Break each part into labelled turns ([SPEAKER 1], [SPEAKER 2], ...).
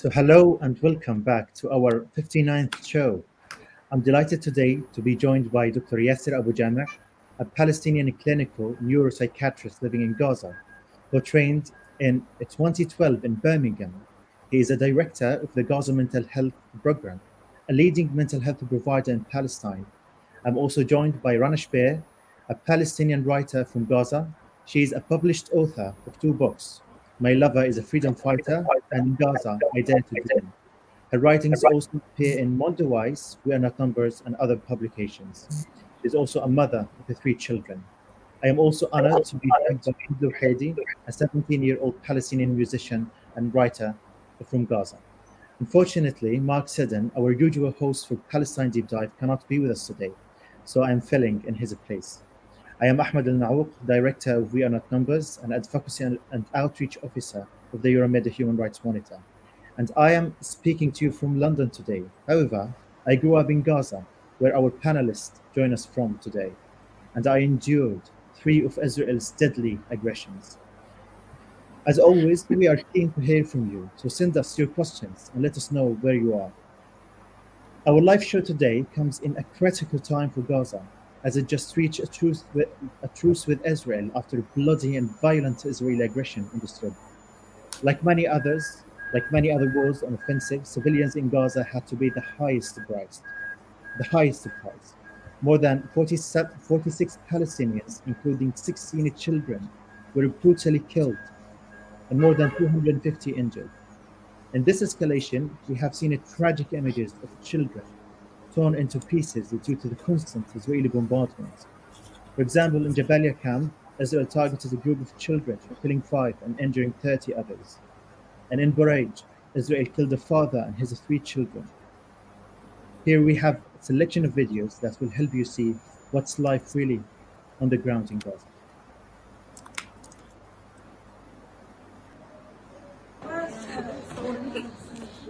[SPEAKER 1] So, hello and welcome back to our 59th show. I'm delighted today to be joined by Dr. Yasser Abu Jamei, a Palestinian clinical neuropsychiatrist living in Gaza, who trained in 2012 in Birmingham. He is a director of the Gaza Mental Health Program, a leading mental health provider in Palestine. I'm also joined by Rana Shubair, a Palestinian writer from Gaza. She is a published author of two books, my lover is a freedom fighter, and in Gaza, I dare to dream. Her writings also appear in Mondoweiss, We Are Not Numbers, and other publications. She is also a mother of three children. I am also honored to be joined by Abdul Hadi, a 17 year old Palestinian musician and writer from Gaza. Unfortunately, Mark Seddon, our usual host for Palestine Deep Dive, cannot be with us today, so I am filling in his place. I am Ahmed Alnaouq, Director of We Are Not Numbers and Advocacy and, and Outreach Officer of the Euromed Human Rights Monitor. And I am speaking to you from London today. However, I grew up in Gaza, where our panelists join us from today. And I endured three of Israel's deadly aggressions. As always, we are keen to hear from you, so send us your questions and let us know where you are. Our live show today comes in a critical time for Gaza as it just reached a truce with, a truce with Israel after bloody and violent Israeli aggression in the Strip. Like many others, like many other wars and offensives, civilians in Gaza had to pay the highest price. The highest price. More than 47, 46 Palestinians, including 16 children, were brutally killed and more than 250 injured. In this escalation, we have seen tragic images of children torn into pieces due to the constant Israeli bombardment. For example, in Jabalia camp, Israel targeted a group of children, killing five and injuring 30 others. And in Bureij, Israel killed a father and his three children. Here we have a selection of videos that will help you see what's life really on the ground in Gaza.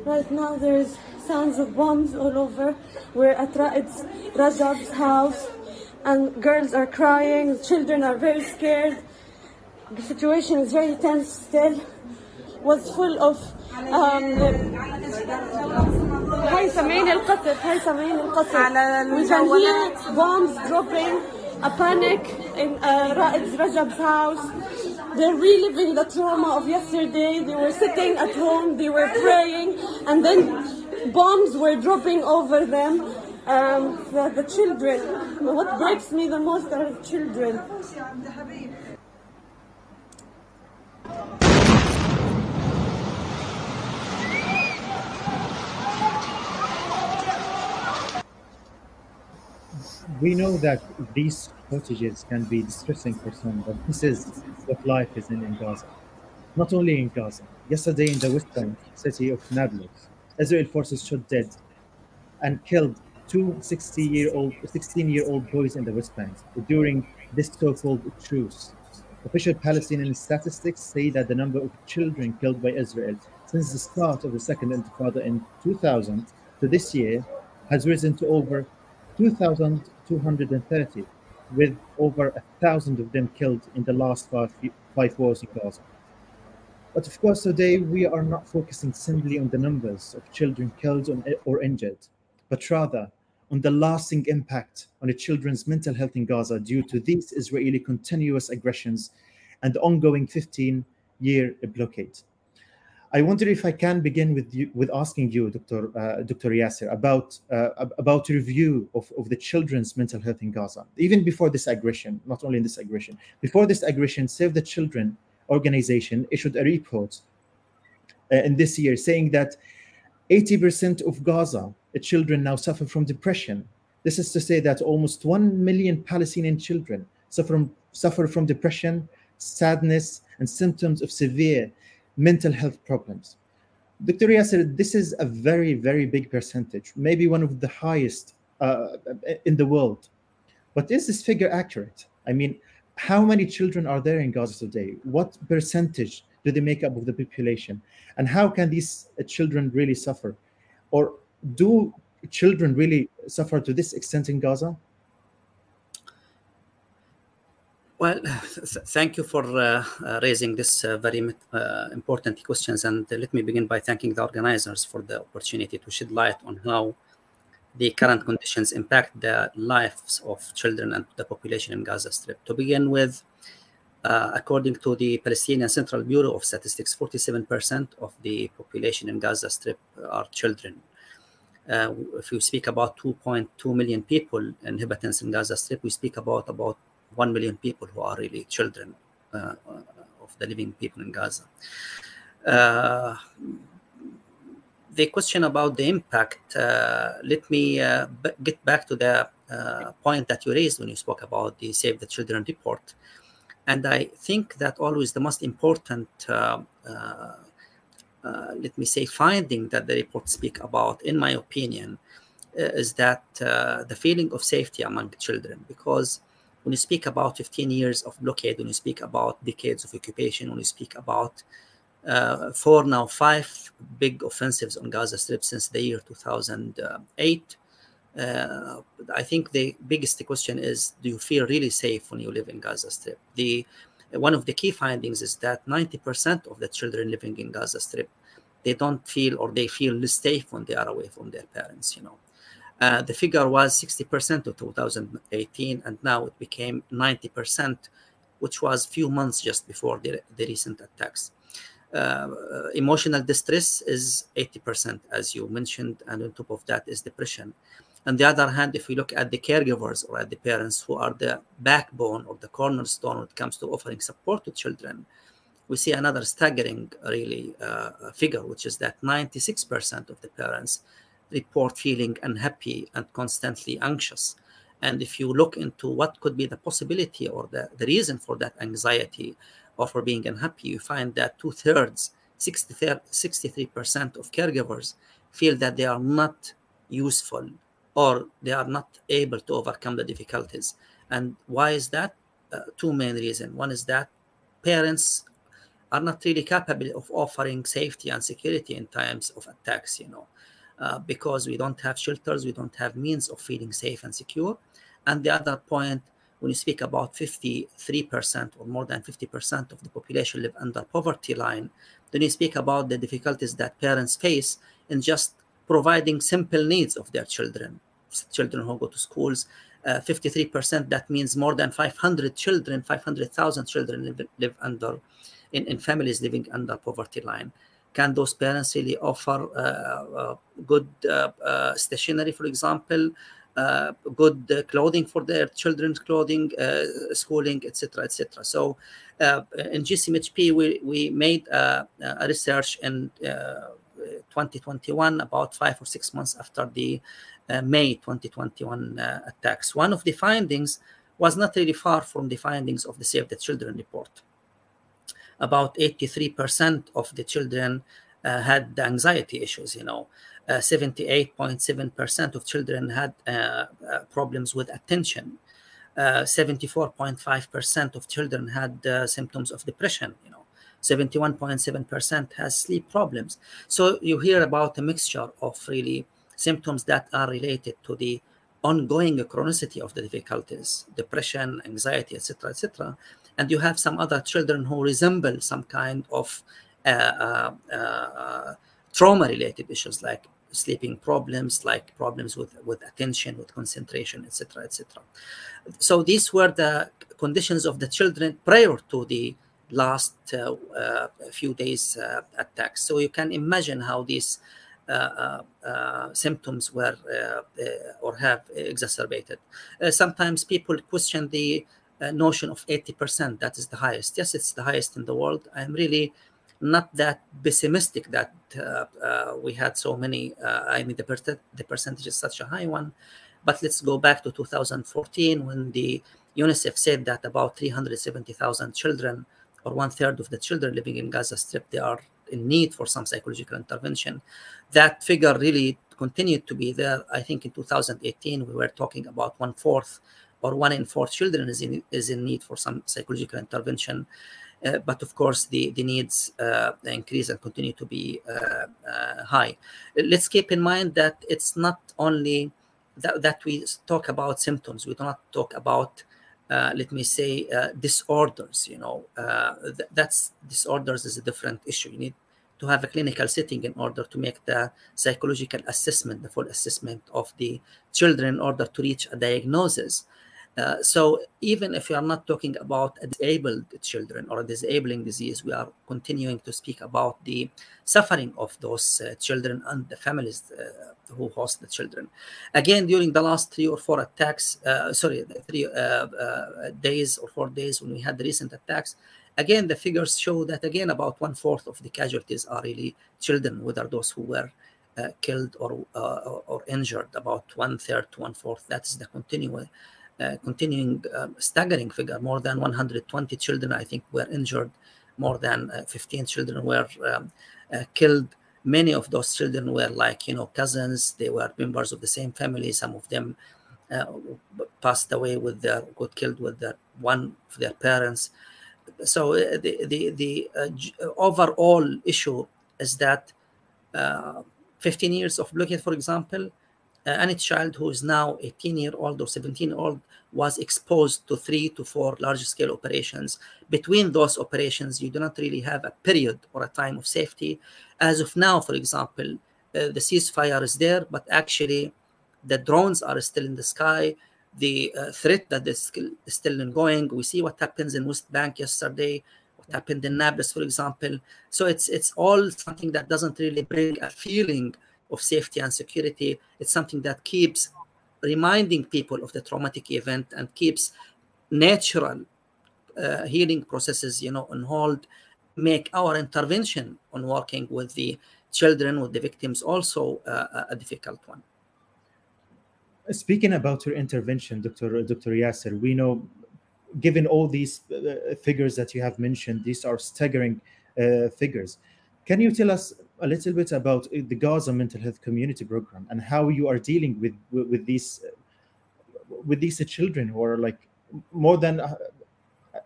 [SPEAKER 2] Right now there's sounds of bombs all over. We're at Ra'id's Rajab's house and girls are crying, children are very scared. The situation is very tense still. Was full of um, هاي سامعين القصف هاي سامعين القصف we can hear bombs dropping a panic in uh, Ra'id's Rajab's house they're reliving the trauma of yesterday they were sitting at home they were praying and then bombs were dropping over them um, the, the children what breaks me the most are the children
[SPEAKER 1] we know that these shortages can be distressing for some, but this is what life is in, in Gaza. Not only in Gaza. Yesterday in the West Bank city of Nablus, Israel forces shot dead and killed two 60-year-old, 16-year-old boys in the West Bank during this so-called truce. Official Palestinian statistics say that the number of children killed by Israel since the start of the Second Intifada in 2000 to this year has risen to over 2,230, with over a thousand of them killed in the last five, five wars in Gaza. But of course, today we are not focusing simply on the numbers of children killed or injured, but rather on the lasting impact on the children's mental health in Gaza due to these Israeli continuous aggressions and the ongoing 15 year blockade. I wonder if I can begin with you, with asking you, Dr. Uh, Dr. Yasser, about uh, about review of, of the children's mental health in Gaza, even before this aggression, not only in this aggression. Before this aggression, Save the Children organization issued a report uh, in this year saying that 80% of Gaza children now suffer from depression. This is to say that almost 1 million Palestinian children suffer from, suffer from depression, sadness, and symptoms of severe mental health problems. Dr. Yasser, this is a very, very big percentage, maybe one of the highest uh, in the world. But is this figure accurate? I mean, how many children are there in Gaza today? What percentage do they make up of the population? And how can these children really suffer? Or do children really suffer to this extent in Gaza?
[SPEAKER 3] Well, thank you for uh, uh, raising this uh, very uh, important questions. And let me begin by thanking the organizers for the opportunity to shed light on how the current conditions impact the lives of children and the population in Gaza Strip. To begin with, uh, according to the Palestinian Central Bureau of Statistics, 47% of the population in Gaza Strip are children. Uh, if we speak about 2.2 million people inhabitants in Gaza Strip, we speak about about 1 million people who are really children uh, of the living people in Gaza. Uh, the question about the impact, uh, let me uh, b- get back to the uh, point that you raised when you spoke about the Save the Children report. And I think that always the most important, uh, let me say, finding that the report speak about, in my opinion, is that the feeling of safety among children, because when you speak about 15 years of blockade, when you speak about decades of occupation, when you speak about uh, four now five big offensives on Gaza Strip since the year 2008. Uh, I think the biggest question is: Do you feel really safe when you live in Gaza Strip? The one of the key findings is that 90% of the children living in Gaza Strip they don't feel or they feel less safe when they are away from their parents. You know, uh, the figure was 60% of 2018, and now it became 90%, which was few months just before the, the recent attacks. Uh, emotional distress is 80%, as you mentioned, and on top of that is depression. On the other hand, if we look at the caregivers or at the parents who are the backbone or the cornerstone when it comes to offering support to children, we see another staggering, really, uh, figure, which is that 96% of the parents report feeling unhappy and constantly anxious. And if you look into what could be the possibility or the, the reason for that anxiety or for being unhappy, you find that two thirds, 63% of caregivers feel that they are not useful or they are not able to overcome the difficulties. And why is that? Uh, two main reasons. One is that parents are not really capable of offering safety and security in times of attacks, you know. Uh, because we don't have shelters, we don't have means of feeling safe and secure. And the other point, when you speak about 53% or more than 50% of the population live under poverty line, then you speak about the difficulties that parents face in just providing simple needs of their children, children who go to schools. Uh, 53%, that means more than 500 children, 500,000 children live, live under, in, in families living under poverty line can those parents really offer uh, uh, good uh, stationery, for example, good clothing for their children's clothing, schooling, etc., etc. So in GCMHP, we, we made a, a research in 2021, about five or six months after the uh, May 2021 uh, attacks. One of the findings was not really far from the findings of the Save the Children report about 83% of the children uh, had anxiety issues you know uh, 78.7% of children had uh, uh problems with attention. 74.5% uh, of children had uh, symptoms of depression you know. 71.7% has sleep problems. So you hear about a mixture of really symptoms that are related to the ongoing chronicity of the difficulties depression anxiety etc etc and you have some other children who resemble some kind of uh, uh, uh, trauma related issues like sleeping problems like problems with with attention with concentration etc etc so these were the conditions of the children prior to the last uh, uh, few days uh, attacks so you can imagine how these uh, uh, uh, symptoms were or have exacerbated. Sometimes people question the notion of 80% that is the highest. Yes it's the highest in the world. I'm really not that pessimistic that uh, uh, we had so many uh, i mean the, per- the percentage is such a high one. But let's go back to 2014 when the unicef said that about 370000 children or one third of the children living in gaza strip they are in need for some psychological intervention. That figure really continued to be there. I think in 2018 we were talking about one fourth or one in four children is in, is in need for some psychological intervention. Uh, but of course, the, the needs uh, increase and continue to be uh, high. Let's keep in mind that it's not only that, that we talk about symptoms, we do not talk about uh, let me say, uh, disorders. You know, uh, th- that's disorders is a different issue. You need to have a clinical setting in order to make the psychological assessment, the full assessment of the children in order to reach a diagnosis. Uh, so even if we are not talking about disabled children or a disabling disease, we are continuing to speak about the suffering of those uh, children and the families uh, who host the children. Again, during the last three or four attacks, uh, sorry, three uh, days or four days when we had the recent attacks, again the figures show that again about one fourth of the casualties are really children, whether those who were killed or or injured. About one third to one fourth. That is the continuing Uh, continuing uh, staggering figure. More than 120 children, I think, were injured. More than uh, 15 children were um, uh, killed. Many of those children were like, you know, cousins. They were members of the same family. Some of them uh, passed away with their, got killed with their, one of their parents. So the the, the overall issue is that 15 years of blockade, for example, uh, any child who is now 18 year old or 17 year old was exposed to three to four large scale operations. Between those operations, you do not really have a period or a time of safety. As of now, for example, uh, the ceasefire is there, but actually the drones are still in the sky. The uh, threat that is still, ongoing. We see what happens in West Bank yesterday, what happened in Nablus, for example. So it's it's all something that doesn't really bring a feeling of safety and security. It's something that keeps reminding people of the traumatic event and keeps natural uh, healing processes, you know, on hold. Make our intervention on working with the children, with the victims, also uh, a difficult one.
[SPEAKER 1] Speaking about your intervention, Dr. Dr. Yasser, we know, given all these uh, figures that you have mentioned, these are staggering uh, figures. Can you tell us a little bit about uh, the Gaza Mental Health Community Program and how you are dealing with with, these with these children who are like more than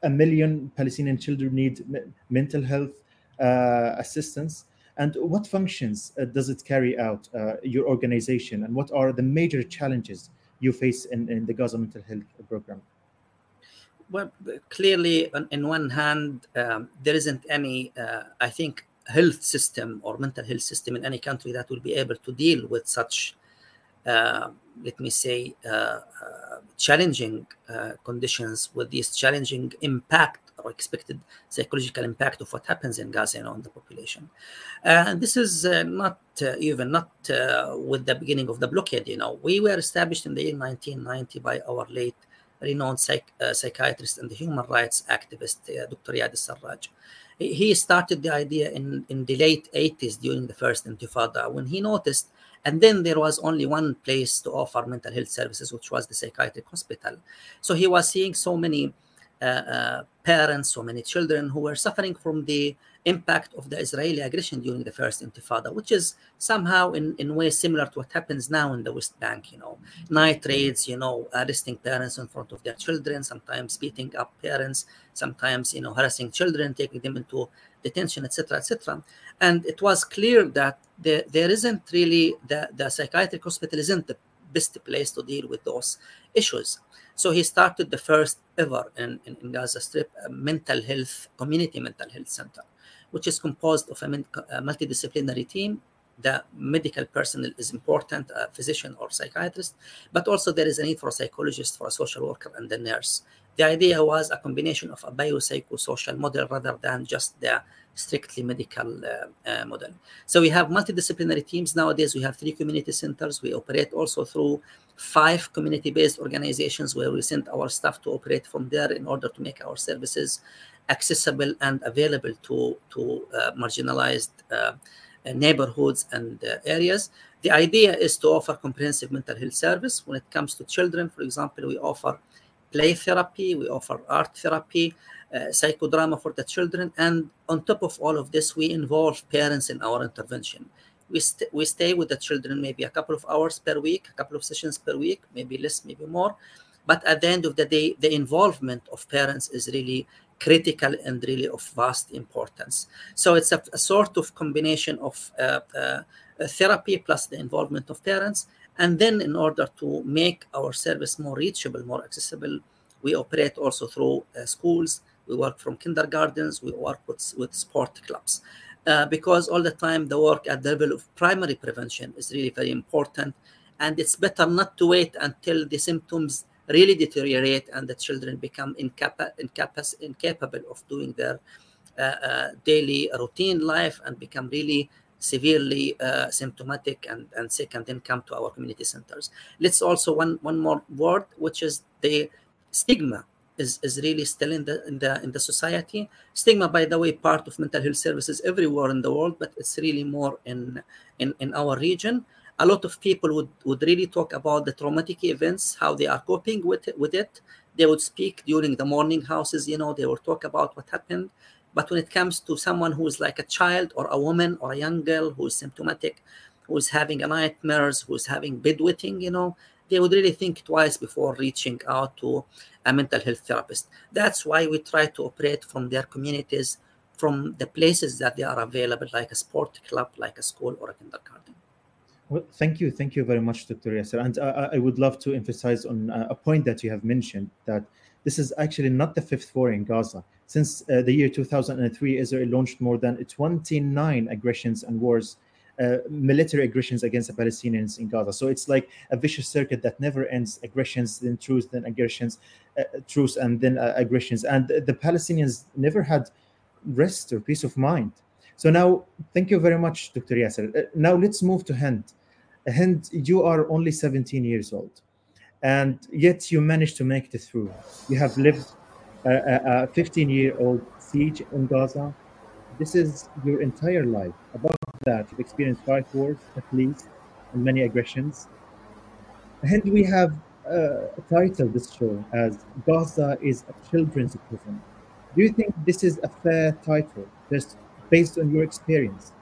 [SPEAKER 1] a million Palestinian children need mental health uh, assistance. And what functions uh, does it carry out, uh, your organization, and what are the major challenges you face in, in the Gaza Mental Health Program?
[SPEAKER 3] Well, clearly, on, in one hand, um, there isn't any, uh, I think, health system or mental health system in any country that will be able to deal with such, uh, let me say, uh, uh, challenging uh, conditions with this challenging impact or expected psychological impact of what happens in Gaza and on the population. and this is uh, not uh, even not with the beginning of the blockade. You know, we were established in the year 1990 by our late renowned psych, psychiatrist and human rights activist, Dr. Eyad Sarraj he started the idea in, in the late 80s during the first intifada when he noticed and then there was only one place to offer mental health services which was the psychiatric hospital. So he was seeing so many uh, uh, parents so many children who were suffering from the impact of the Israeli aggression during the first Intifada, which is somehow in, in ways similar to what happens now in the West Bank, you know, night mm-hmm. raids, you know, arresting parents in front of their children, sometimes beating up parents, sometimes, you know, harassing children, taking them into detention, etc., etc. And it was clear that there, there isn't really, the, the psychiatric hospital isn't the best place to deal with those issues. So he started the first ever in, in, in Gaza Strip mental health, community mental health center which is composed of a, multidisciplinary team. The medical personnel is important, a physician or psychiatrist, but also there is a need for a psychologist, for a social worker, and a nurse. The idea was a combination of a biopsychosocial model rather than just the strictly medical uh, uh, model. So we have multidisciplinary teams nowadays. We have three community centers. We operate also through five community-based organizations where we send our staff to operate from there in order to make our services accessible and available to, to uh, marginalized uh, neighborhoods and uh, areas. The idea is to offer comprehensive mental health service. When it comes to children, for example, we offer play therapy, we offer art therapy, uh, psychodrama for the children, and on top of all of this, we involve parents in our intervention. We, st- we stay with the children maybe a couple of hours per week, a couple of sessions per week, maybe less, maybe more. But at the end of the day, the involvement of parents is really critical and really of vast importance. So it's a, a sort of combination of uh, uh, therapy plus the involvement of parents. And then, in order to make our service more reachable, more accessible, We operate also through uh, schools. We work from kindergartens. We work with, with sport clubs. Uh, because all the time the work at the level of primary prevention is really very important and it's better not to wait until the symptoms really deteriorate and the children become incapa- incapac- incapable of doing their uh, uh, daily routine life and become really severely uh, symptomatic and, and sick and then come to our community centers let's also one one more word which is the stigma is, is really still in the in the in the society. Stigma, by the way, part of mental health services everywhere in the world, but it's really more in in, in our region. A lot of people would, would really talk about the traumatic events, how they are coping with it, with it. They would speak during the mourning houses, you know, they would talk about what happened. But when it comes to someone who is like a child or a woman or a young girl who is symptomatic, who is having nightmares, who is having bedwetting, you know, they would really think twice before reaching out to a mental health therapist. That's why we try to operate from their communities, from the places that they are available, like a sport club, like a school or a kindergarten.
[SPEAKER 1] Well, thank you, thank you very much, Dr. Yasser. And uh, I would love to emphasize on uh, a point that you have mentioned that this is actually not the fifth war in Gaza. Since uh, the year 2003, Israel launched more than 29 aggressions and wars uh, military aggressions against the Palestinians in Gaza. So it's like a vicious circuit that never ends: aggressions, then truce, then aggressions, uh, truce, and then uh, aggressions. And the Palestinians never had rest or peace of mind. So now, thank you very much, Dr. Yasser. Uh, now let's move to Hind. Hind, you are only 17 years old, and yet you managed to make it through. You have lived a 15-year-old siege in Gaza. This is your entire life. Above that you've experienced five wars at least and many aggressions. And we have uh, titled this show as Gaza is a children's prison. Do you think this is a fair title, just based on your experience?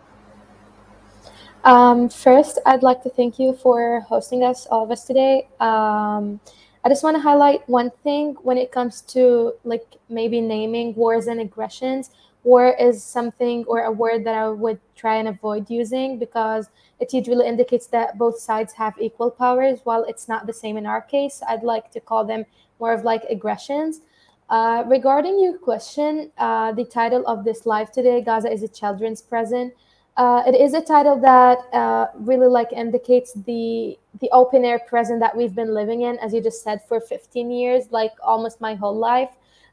[SPEAKER 4] Um, first, I'd like to thank you for hosting us, all of us today. Um, I just want to highlight one thing when it comes to like maybe naming wars and aggressions war is something or a word that I would try and avoid using because it usually indicates that both sides have equal powers. While it's not the same in our case, I'd like to call them more of like aggressions. Uh, regarding your question, uh, the title of this live today, Gaza is a children's prison. Uh, it is a title that uh, really like indicates the the open air prison that we've been living in, as you just said, for 15 years, like almost my whole life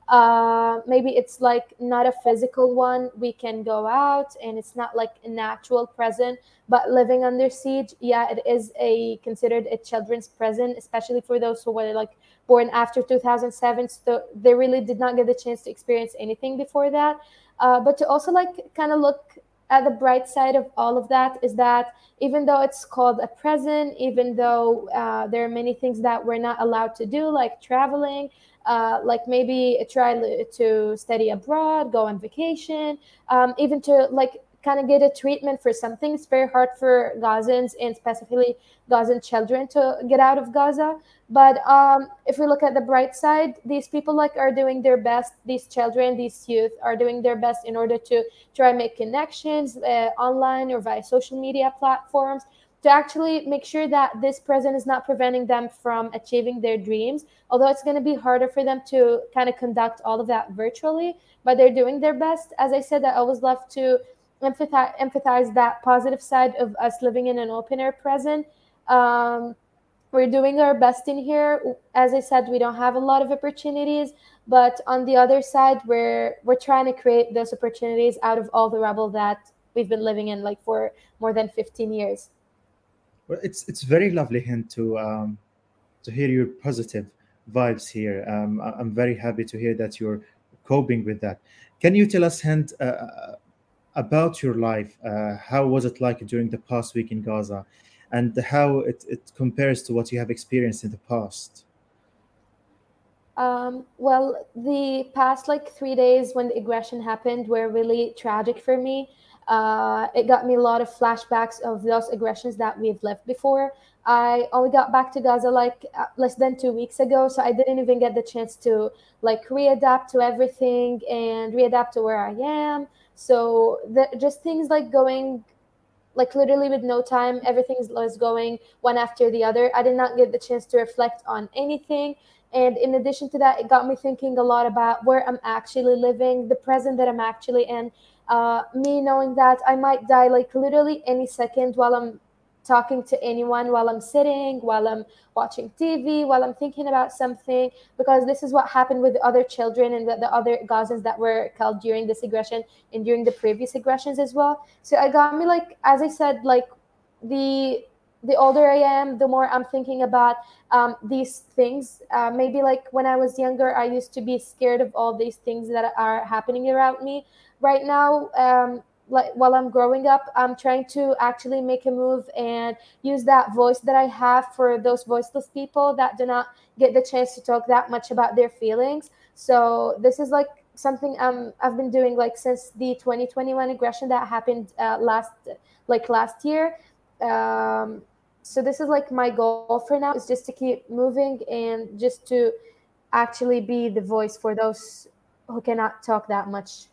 [SPEAKER 4] uh, maybe it's like not a physical one we can go out and it's not like a natural present but living under siege yeah it is a considered a children's prison especially for those who were like born after 2007 so they really did not get the chance to experience anything before that. Uh, but to also like kind of look at the bright side of all of that is that even though it's called a prison even though uh, there are many things that we're not allowed to do like traveling uh, like maybe try to study abroad, go on vacation, um, even to like kind of get a treatment for something. It's very hard for Gazans and specifically Gazan children to get out of Gaza. But um, if we look at the bright side, these people like are doing their best. These children, these youth are doing their best in order to try make connections uh, online or via social media platforms to actually make sure that this present is not preventing them from achieving their dreams although it's going to be harder for them to kind of conduct all of that virtually but they're doing their best as i said i always love to empathize, empathize that positive side of us living in an open air present um, we're doing our best in here as i said we don't have a lot of opportunities but on the other side we're we're trying to create those opportunities out of all the rubble that we've been living in like for more than 15 years
[SPEAKER 1] well, it's it's very lovely, Hind, to um, to hear your positive vibes here. Um, I'm very happy to hear that you're coping with that. Can you tell us, Hind, uh, uh, about your life? Uh, how was it like during the past week in Gaza, and how it, it compares to what you have experienced in the past?
[SPEAKER 4] Um, well, the past like three days when the aggression happened were really tragic for me. Uh, it got me a lot of flashbacks of those aggressions that we've lived before. I only got back to Gaza like uh, less than two weeks ago, so I didn't even get the chance to like readapt to everything and readapt to where I am. So the, just things like going, like literally with no time, everything was going one after the other. I did not get the chance to reflect on anything, and in addition to that, it got me thinking a lot about where I'm actually living, the present that I'm actually in. Uh, me knowing that I might die like literally any second while I'm talking to anyone, while I'm sitting, while I'm watching TV, while I'm thinking about something, because this is what happened with the other children and the, the other Gazans that were killed during this aggression and during the previous aggressions as well. So I got me like, as I said, like the the older I am, the more I'm thinking about um, these things. Uh, maybe like when I was younger, I used to be scared of all these things that are happening around me. Right now, um, like while I'm growing up, I'm trying to actually make a move and use that voice that I have for those voiceless people that do not get the chance to talk that much about their feelings. So this is like something um, I've been doing like since the 2021 aggression that happened uh, last like last year. Um, so this is like my goal for now is just to keep moving and just to actually be the voice for those who cannot talk that much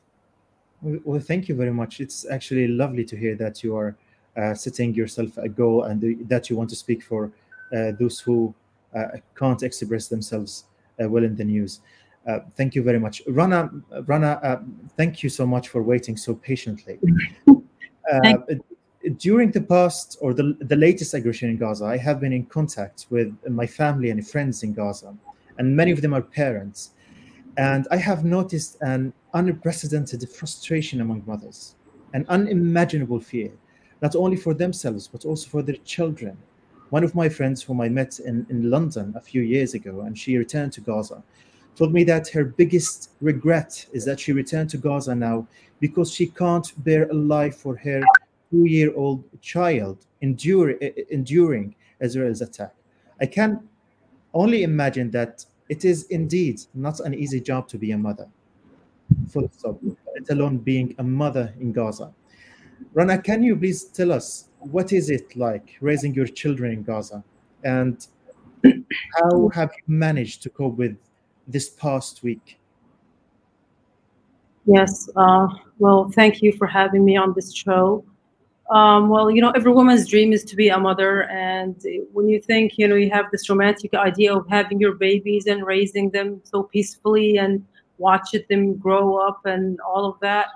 [SPEAKER 1] well thank you very much. It's actually lovely to hear that you are uh, setting yourself a goal and the, that you want to speak for uh, those who uh, can't express themselves uh, well in the news. Uh, thank you very much. Rana rana uh, thank you so much for waiting so patiently. During the past or the, the latest aggression in Gaza, I have been in contact with my family and friends in Gaza, and many of them are parents. And I have noticed an unprecedented frustration among mothers, an unimaginable fear, not only for themselves, but also for their children. One of my friends, whom I met in, in London a few years ago, and she returned to Gaza, told me that her biggest regret is that she returned to Gaza now because she can't bear a life for her two-year-old child endure, enduring Israel's attack. I can only imagine that it is indeed not an easy job to be a mother, full stop, let alone being a mother in Gaza. Rana, can you please tell us what is it like raising your children in Gaza, and how have you managed to cope with this past week?
[SPEAKER 5] Yes, uh, well, thank you for having me on this show. Um, well, you know, every woman's dream is to be a mother. And when you think, you know, you have this romantic idea of having your babies and raising them so peacefully and watching them grow up and all of that.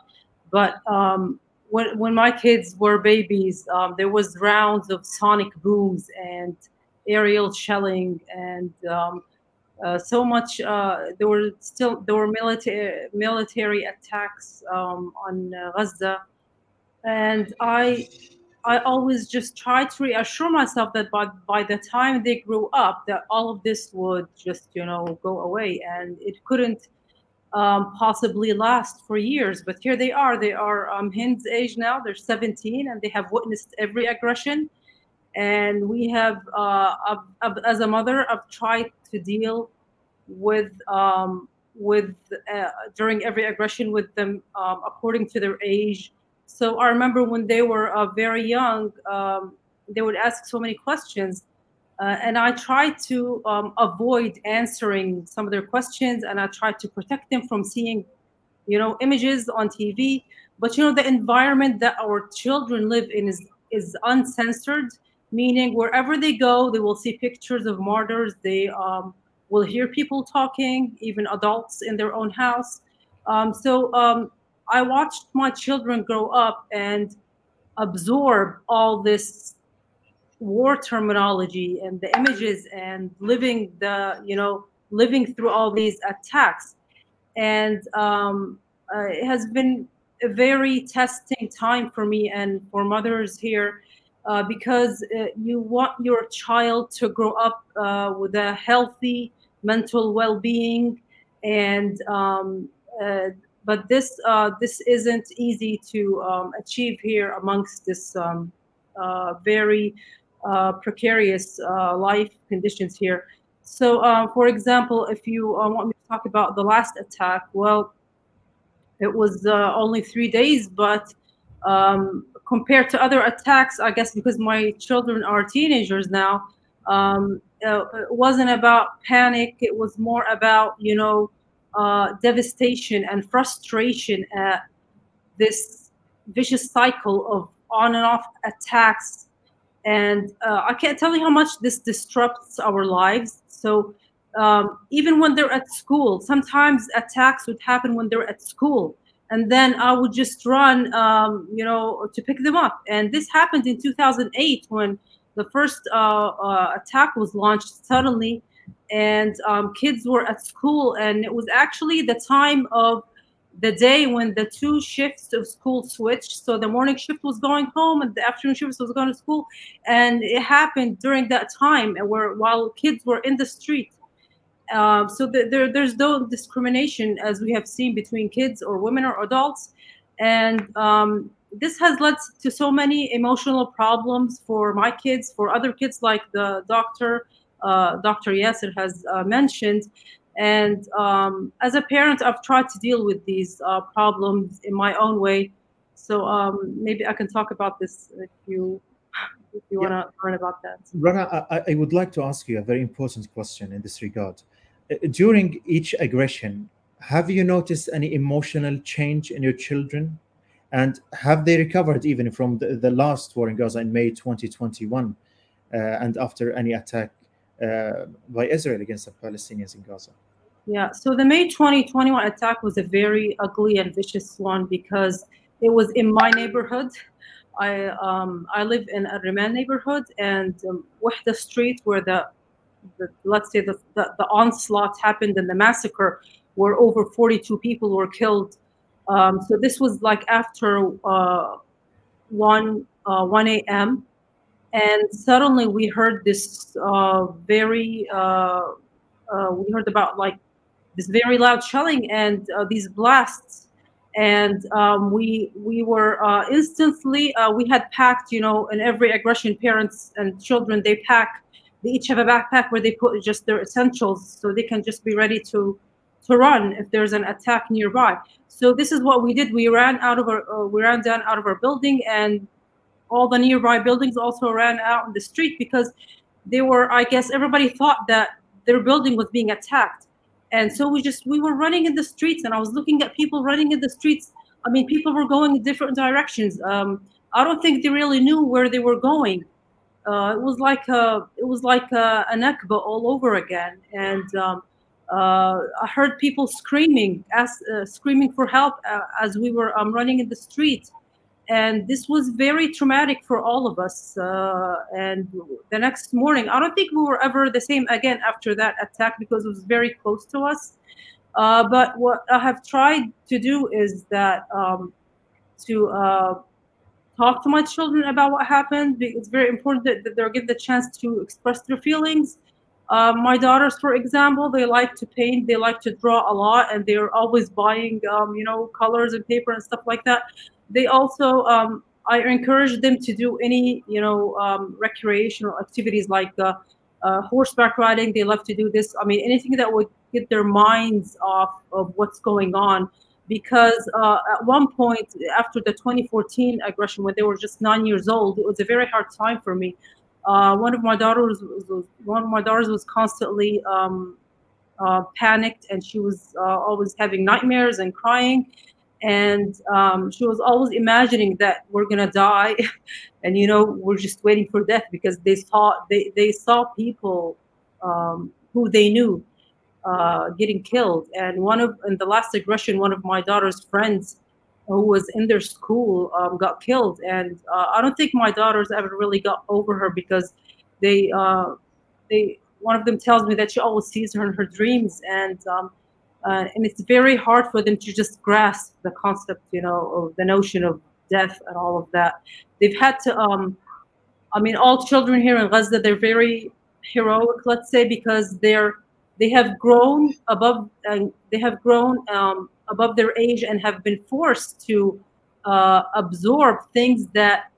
[SPEAKER 5] But um, when, when my kids were babies, um, there was rounds of sonic booms and aerial shelling and um, uh, so much. Uh, there were still there were military military attacks um, on uh, Gaza and i i always just try to reassure myself that by by the time they grew up that all of this would just you know go away and it couldn't um, possibly last for years. But here they are. They are um, hind's age now. They're 17 and they have witnessed every aggression. And we have uh, I've, I've, as a mother i've tried to deal with um, with uh, during every aggression with them um, according to their age so I remember when they were uh, very young, um, they would ask so many questions. Uh, and I tried to um, avoid answering some of their questions and I tried to protect them from seeing, you know, images on TV. But, you know, the environment that our children live in is, is uncensored, meaning wherever they go, they will see pictures of martyrs. They um, will hear people talking, even adults in their own house. Um, so um, I watched my children grow up and absorb all this war terminology and the images and living the you know living through all these attacks. And um, uh, it has been a very testing time for me and for mothers here uh, because uh, you want your child to grow up uh, with a healthy mental well-being and um, uh, but this uh, this isn't easy to um, achieve here amongst this um, uh, very uh, precarious uh, life conditions here. So, uh, for example, if you uh, want me to talk about the last attack, well, it was only three days, but um, compared to other attacks, I guess because my children are teenagers now, um, it wasn't about panic. It was more about you know uh, devastation and frustration at this vicious cycle of on and off attacks. And uh, I can't tell you how much this disrupts our lives. So um, even when they're at school. Sometimes attacks would happen when they're at school, and then I would just run, um, you know, to pick them up. And this happened in 2008 when the first uh, uh, attack was launched suddenly, and um, kids were at school, and it was actually the time of the day when the two shifts of school switched. So the morning shift was going home and the afternoon shift was going to school. And it happened during that time where while kids were in the street. Um, so the, there, there's no discrimination as we have seen between kids or women or adults. And um, this has led to so many emotional problems for my kids, for other kids like the doctor, Dr. Yasser has uh, mentioned. And um, as a parent, I've tried to deal with these uh, problems in my own way. So um, maybe I can talk about this if you if you yeah. want to learn about that.
[SPEAKER 1] Rana, I, I, would like to ask you a very important question in this regard. Uh, during each aggression, have you noticed any emotional change in your children? And have they recovered even from the, the last war in Gaza in May 2021 uh, and after any attack uh, by Israel against the Palestinians in Gaza.
[SPEAKER 5] Yeah, so the May 2021 attack was a very ugly and vicious one because it was in my neighborhood. I um, I live in a Rimal neighborhood, and um, Wahda Street, where the, the let's say the, the, the, onslaught happened and the massacre, where over 42 people were killed. Um, so this was like after uh, 1 uh, 1 a.m and suddenly we heard this uh, very uh, uh, we heard about like this very loud shelling and uh, these blasts. And um, we we were uh, instantly uh, we had packed you know in every aggression parents and children they pack they each have a backpack where they put just their essentials so they can just be ready to to run if there's an attack nearby. So this is what we did. We ran out of our we ran down out of our building and all the nearby buildings also ran out in the street because they were i guess everybody thought that their building was being attacked. And so we just we were running in the streets and i was looking at people running in the streets. I mean people were going in different directions. Um, i don't think they really knew where they were going. Uh, it was like a, it was like a, a nakba all over again. And um, uh, I heard people screaming, as, uh, screaming for help uh, as we were um, running in the street and this was very traumatic for all of us. Uh, and the next morning, I don't think we were ever the same again after that attack because it was very close to us. Uh, but what I have tried to do is that um, to uh, talk to my children about what happened. It's very important that, that they're given the chance to express their feelings. Uh, my daughters, for example, they like to paint, they like to draw a lot, and they're always buying, um, you know, colors and paper and stuff like that they also um, I encourage them to do any you know um, recreational activities like uh, uh, horseback riding. They love to do this. I mean, anything that would get their minds off of what's going on. Because uh, at one point after the 2014 aggression, when they were just nine years old, it was a very hard time for me. Uh, one of my daughters was, one of my daughters was constantly um, uh, panicked, and she was uh, always having nightmares and crying and um, she was always imagining that we're gonna die. And you know we're just waiting for death because they saw they, they saw people um, who they knew uh, getting killed. And one of in the last aggression one of my daughter's friends who was in their school um, got killed. And uh, i don't think my daughters ever really got over her because they uh, they one of them tells me that she always sees her in her dreams. And um, uh, and it's very hard for them to just grasp the concept, you know, of the notion of death and all of that. They've had to, um, I mean, all children here in Gaza, they're very heroic, let's say, because they're they have grown above uh, they have grown um, above their age and have been forced to uh, absorb things that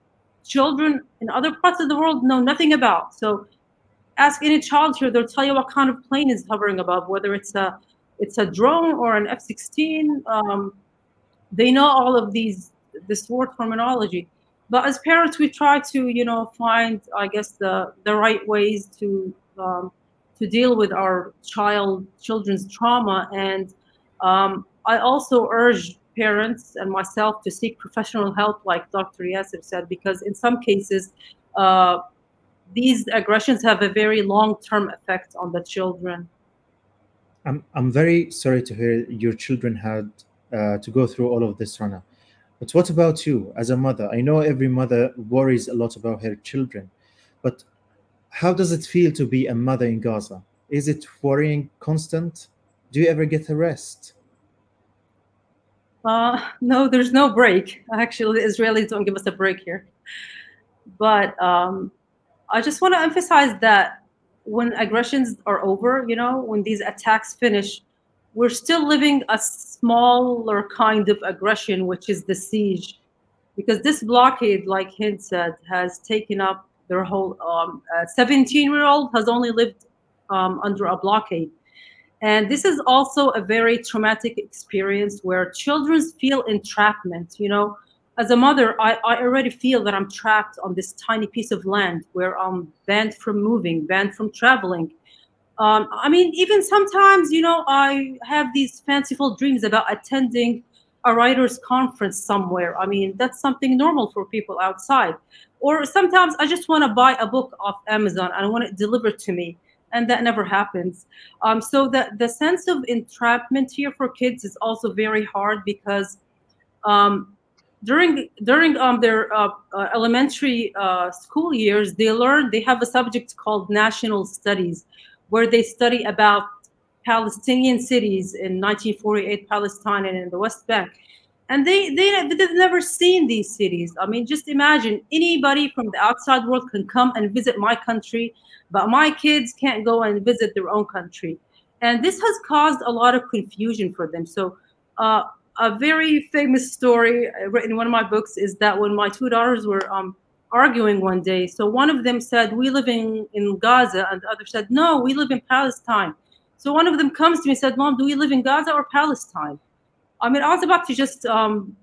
[SPEAKER 5] children in other parts of the world know nothing about. So, ask any child here; they'll tell you what kind of plane is hovering above, whether it's a it's a drone or an F-16. Um, they know all of these this word terminology, but as parents, we try to you know find I guess the the right ways to um, to deal with our child children's trauma, and um, I also urge parents and myself to seek professional help, like Dr. Yasser said, because in some cases. Uh, these aggressions have a very long-term effect on the children
[SPEAKER 1] I'm, I'm very sorry to hear your children had uh, to go through all of this, Rana. But what about you as a mother? I know every mother worries a lot about her children, but how does it feel to be a mother in Gaza? Is it worrying constant? Do you ever get a rest?
[SPEAKER 5] Uh, no, there's no break. Actually, Israelis don't give us a break here. But um, I just want to emphasize that when aggressions are over, you know, when these attacks finish, we're still living a smaller kind of aggression, which is the siege. Because this blockade, like Hind said, has taken up their whole. 17 um, year old has only lived um, under a blockade. And this is also a very traumatic experience where children feel entrapment. You know, as a mother, I, I already feel that I'm trapped on this tiny piece of land where I'm banned from moving, banned from traveling. Um, I mean, even sometimes, you know, I have these fanciful dreams about attending a writers' conference somewhere. I mean, that's something normal for people outside. Or sometimes I just want to buy a book off Amazon and I want it delivered to me and that never happens. Um, so the the sense of entrapment here for kids is also very hard because um, during during um, their uh, uh, elementary uh, school years, they learn they have a subject called national studies, where they study about Palestinian cities in 1948 Palestine and in the West Bank. And they, they, they've never seen these cities. I mean, just imagine anybody from the outside world can come and visit my country but my kids can't go and visit their own country. And this has caused a lot of confusion for them. So, uh, a very famous story written in one of my books is that when my two daughters were um, arguing one day, so one of them said, We live in, in Gaza, and the other said, No, we live in Palestine. So one of them comes to me and said, Mom, do we live in Gaza or Palestine? I mean, I was about to just, um,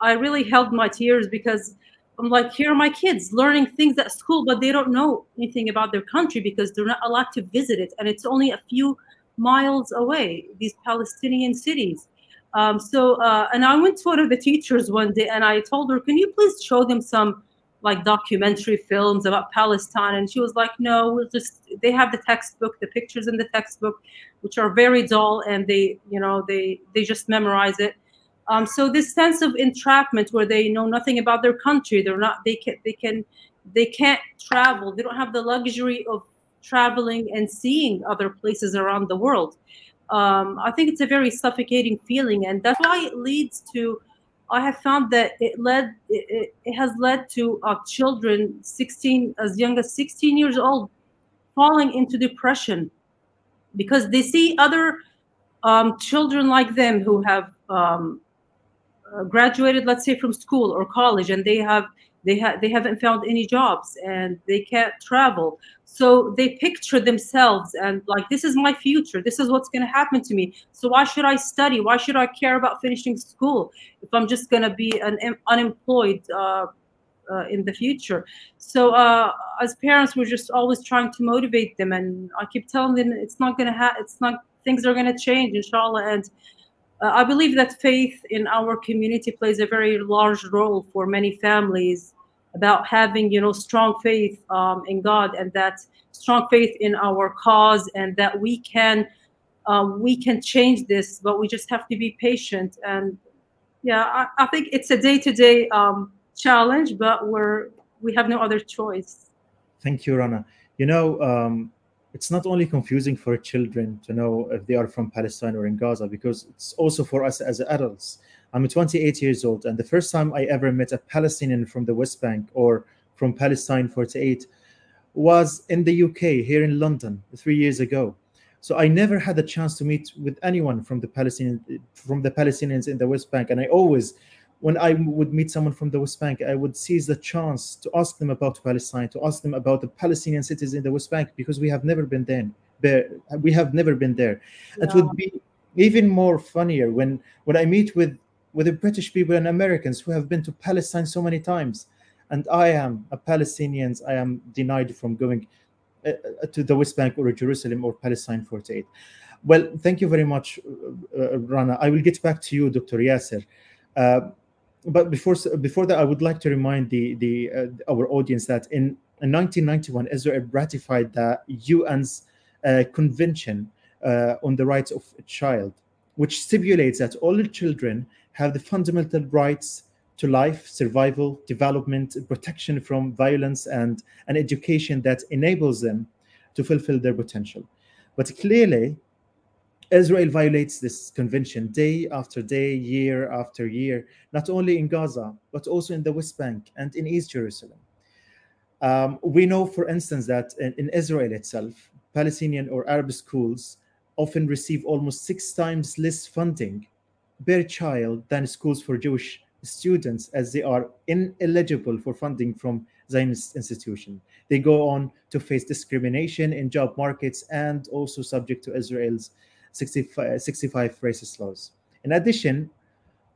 [SPEAKER 5] I really held my tears because I'm like, here are my kids learning things at school, but they don't know anything about their country because they're not allowed to visit it. And it's only a few miles away, these Palestinian cities. Um, so, uh, and I went to one of the teachers one day and I told her, can you please show them some like documentary films about Palestine? And she was like, no, we'll just, they have the textbook, the pictures in the textbook, which are very dull and they, you know, they, they just memorize it. Um, so this sense of entrapment where they know nothing about their country, they're not, they can, they can, they can't travel. They don't have the luxury of traveling and seeing other places around the world. Um, I think it's a very suffocating feeling, and that's why it leads to. I have found that it led, it, it has led to uh, children 16, as young as 16 years old, falling into depression because they see other um, children like them who have um, uh, graduated, let's say, from school or college, and they have they have they haven't found any jobs and they can't travel. So they picture themselves and like this is my future. This is what's going to happen to me. So why should I study? Why should I care about finishing school if I'm just going to be an unemployed? Uh, uh, in the future. So uh, as parents, we're just always trying to motivate them, and I keep telling them it's not gonna ha- it's not things are gonna change, inshallah, and uh, I believe that faith in our community plays a very large role for many families about having, you know, strong faith um, in God and that strong faith in our cause and that we can uh, we can change this, but we just have to be patient. And yeah, I, I think it's a day-to-day um, challenge, but we're we have no other choice.
[SPEAKER 1] Thank you, Rana. You know, um, it's not only confusing for children to know if they are from Palestine or in Gaza, because it's also for us as adults. I'm 28 years old, and the first time I ever met a Palestinian from the West Bank or from Palestine 48 was in the UK, here in London, three years ago. So I never had the chance to meet with anyone from the Palestinian from the Palestinians in the West Bank, and I always when I would meet someone from the West Bank, I would seize the chance to ask them about Palestine, to ask them about the Palestinian cities in the West Bank, because we have never been there. we have never been there. Yeah. It would be even more funnier when when I meet with with the British people and Americans who have been to Palestine so many times, and I am a Palestinian. I am denied from going uh, uh to the West Bank or Jerusalem or Palestine 48. Well, thank you very much, uh, uh Rana. I will get back to you, Dr. Yasser. Uh, but before before that, I would like to remind the the uh, our audience that in, in 1991, Israel ratified the UN's convention on the rights of a child, which stipulates that all children have the fundamental rights to life, survival, development, protection from violence, and an education that enables them to fulfill their potential. But clearly, Israel violates this convention day after day, year after year, not only in Gaza, but also in the West Bank and in East Jerusalem. Um, we know, for instance, that in, in, Israel itself, Palestinian or Arab schools often receive almost six times less funding per child than schools for Jewish students, as they are ineligible for funding from Zionist institution. They go on to face discrimination in job markets and also subject to Israel's 65, 65 racist laws. In addition,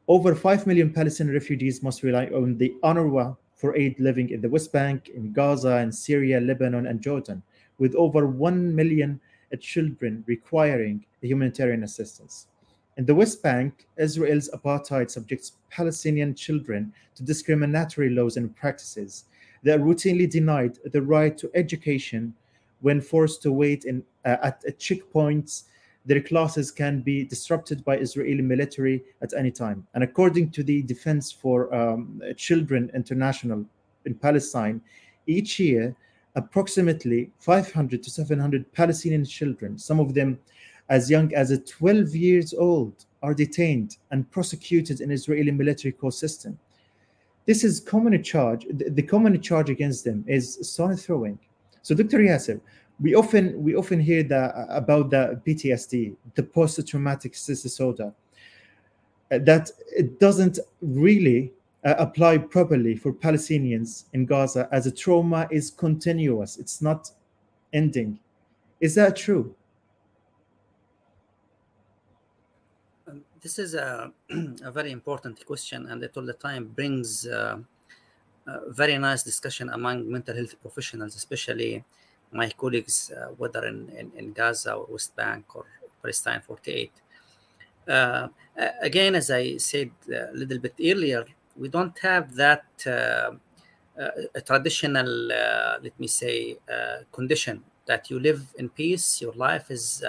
[SPEAKER 1] over 5 million Palestinian refugees must rely on the UNRWA for aid living in the West Bank, in Gaza, and Syria, Lebanon, and Jordan, with over 1 million children requiring humanitarian assistance. In the West Bank, Israel's apartheid subjects Palestinian children to discriminatory laws and practices. They are routinely denied the right to education when forced to wait in, uh, at, checkpoints their classes can be disrupted by Israeli military at any time. And according to the Defense for um, Children International in Palestine, each year, approximately 500 to 700 Palestinian children, some of them as young as 12 years old, are detained and prosecuted in Israeli military court system. This is common charge. The common charge against them is stone throwing. So, Dr. Yasser, we often we often hear that about the PTSD, the post-traumatic stress disorder, uh, that it doesn't really uh, apply properly for Palestinians in Gaza as a trauma is continuous. It's not ending. Is that true?
[SPEAKER 3] This is a, a very important question, and it all the time brings uh, a very nice discussion among mental health professionals, especially my colleagues, uh, whether in, in, in, Gaza or West Bank or Palestine 48. Uh, again, as I said a little bit earlier, we don't have that uh traditional, uh, let me say, uh, condition that you live in peace, your life is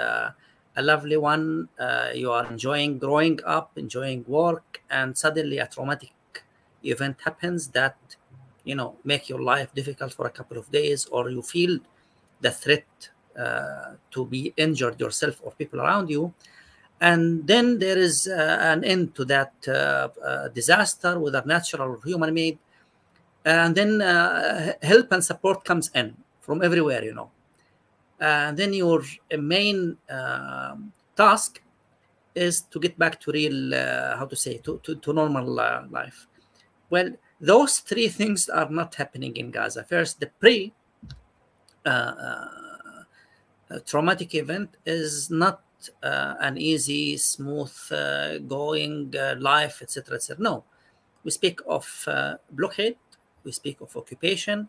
[SPEAKER 3] a lovely one, you are enjoying growing up, enjoying work, and suddenly a traumatic event happens that you know make your life difficult for a couple of days or you feel the threat uh, to be injured yourself or people around you. And then there is uh, an end to that uh, uh disaster whether natural or human made and then uh, help and support comes in from everywhere you know and then your main um, task is to get back to real uh, how to say to, to, to normal life well those three things are not happening in gaza first the pre uh, uh, traumatic event is not uh, an easy, smooth going life, etc., etc. No, we speak of blockade, we speak of occupation,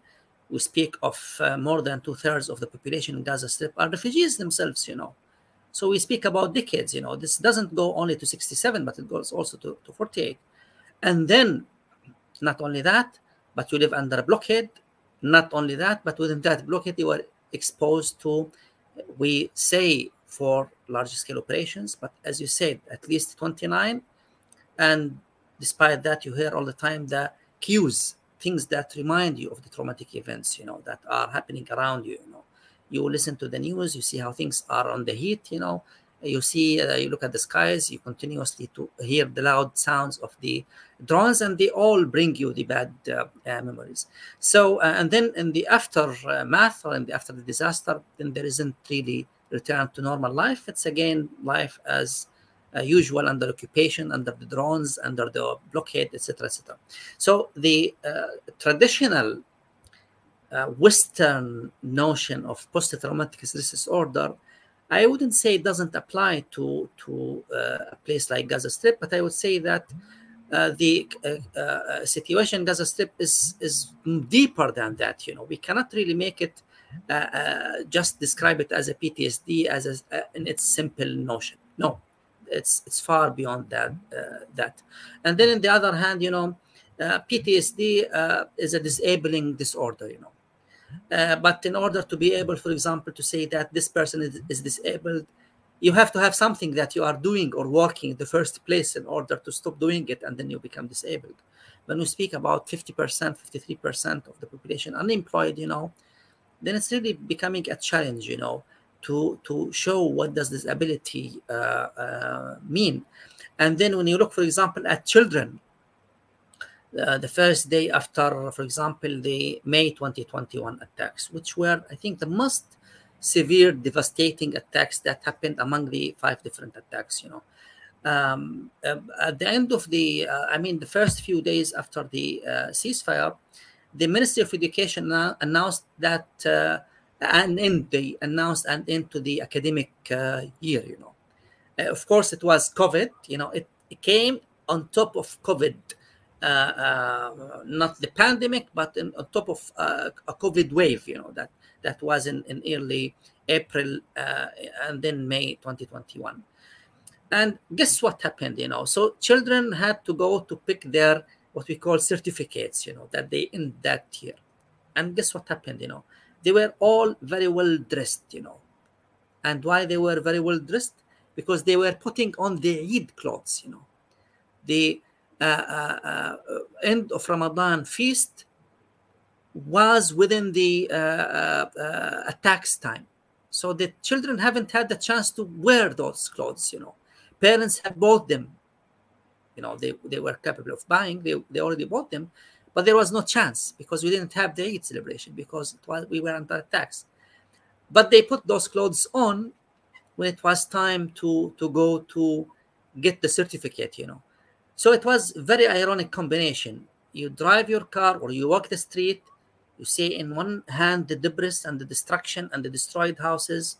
[SPEAKER 3] we speak of uh, more than two thirds of the population in Gaza Strip are refugees themselves, you know. So we speak about decades, you know. This doesn't go only to 67, but it goes also to, to 48. And then, not only that, but you live under a blockade, not only that, but within that blockade, you are exposed to, we say, for large scale operations, but as you said, at least 29. And despite that, you hear all the time the cues, things that remind you of the traumatic events, you know, that are happening around you. You know, you listen to the news, you see how things are on the heat, you know, you see uh, you look at the skies you continuously to hear the loud sounds of the drones and they all bring you the bad uh, uh, memories. So uh, and then in the aftermath or in the after the disaster then there isn't really return to normal life. It's again life as usual under occupation under the drones under the blockade etc etc so the uh, traditional western notion of post-traumatic stress disorder I wouldn't say it doesn't apply to to uh, a place like Gaza Strip, but I would say that uh, the uh, uh situation in Gaza Strip is is deeper than that. You know, we cannot really make it uh, uh, just describe it as a PTSD as a, in its simple notion. No, it's it's far beyond that. Uh, that, and then on the other hand, you know, uh, PTSD uh, is a disabling disorder. You know uh, but in order to be able, for example, to say that this person is, is disabled, you have to have something that you are doing or working in the first place in order to stop doing it and then you become disabled when we speak about 50% 53% of the population unemployed you know then it's really becoming a challenge you know to to show what does disability uh, uh, mean. And then when you look for example at children uh, the first day after for example the may 2021 attacks which were i think the most severe devastating attacks that happened among the five different attacks you know. Um, uh, at the end of the uh, i mean the first few days after the uh, ceasefire the ministry of education announced that an end they announced an end to the academic uh, year you know of course it was covid you know it, it came on top of covid not the pandemic but in, on top of a covid wave you know that that was in, in early April uh, and then May 2021. And guess what happened? You know, so children had to go to pick their what we call certificates. You know, that they in that year. And guess what happened? You know, they were all very well dressed. You know, and why they were very well dressed? Because they were putting on the Eid clothes. You know, the uh, uh, uh end of Ramadan feast was within the uh, uh, uh, tax time. So the children haven't had the chance to wear those clothes, you know. Parents have bought them. You know, they, they were capable of buying, they, they already bought them, but there was no chance because we didn't have the Eid celebration because was, we were under tax. But they put those clothes on when it was time to, to go to get the certificate, you know. So it was very ironic combination. You drive your car or you walk the street you see, in one hand, the debris and the destruction and the destroyed houses,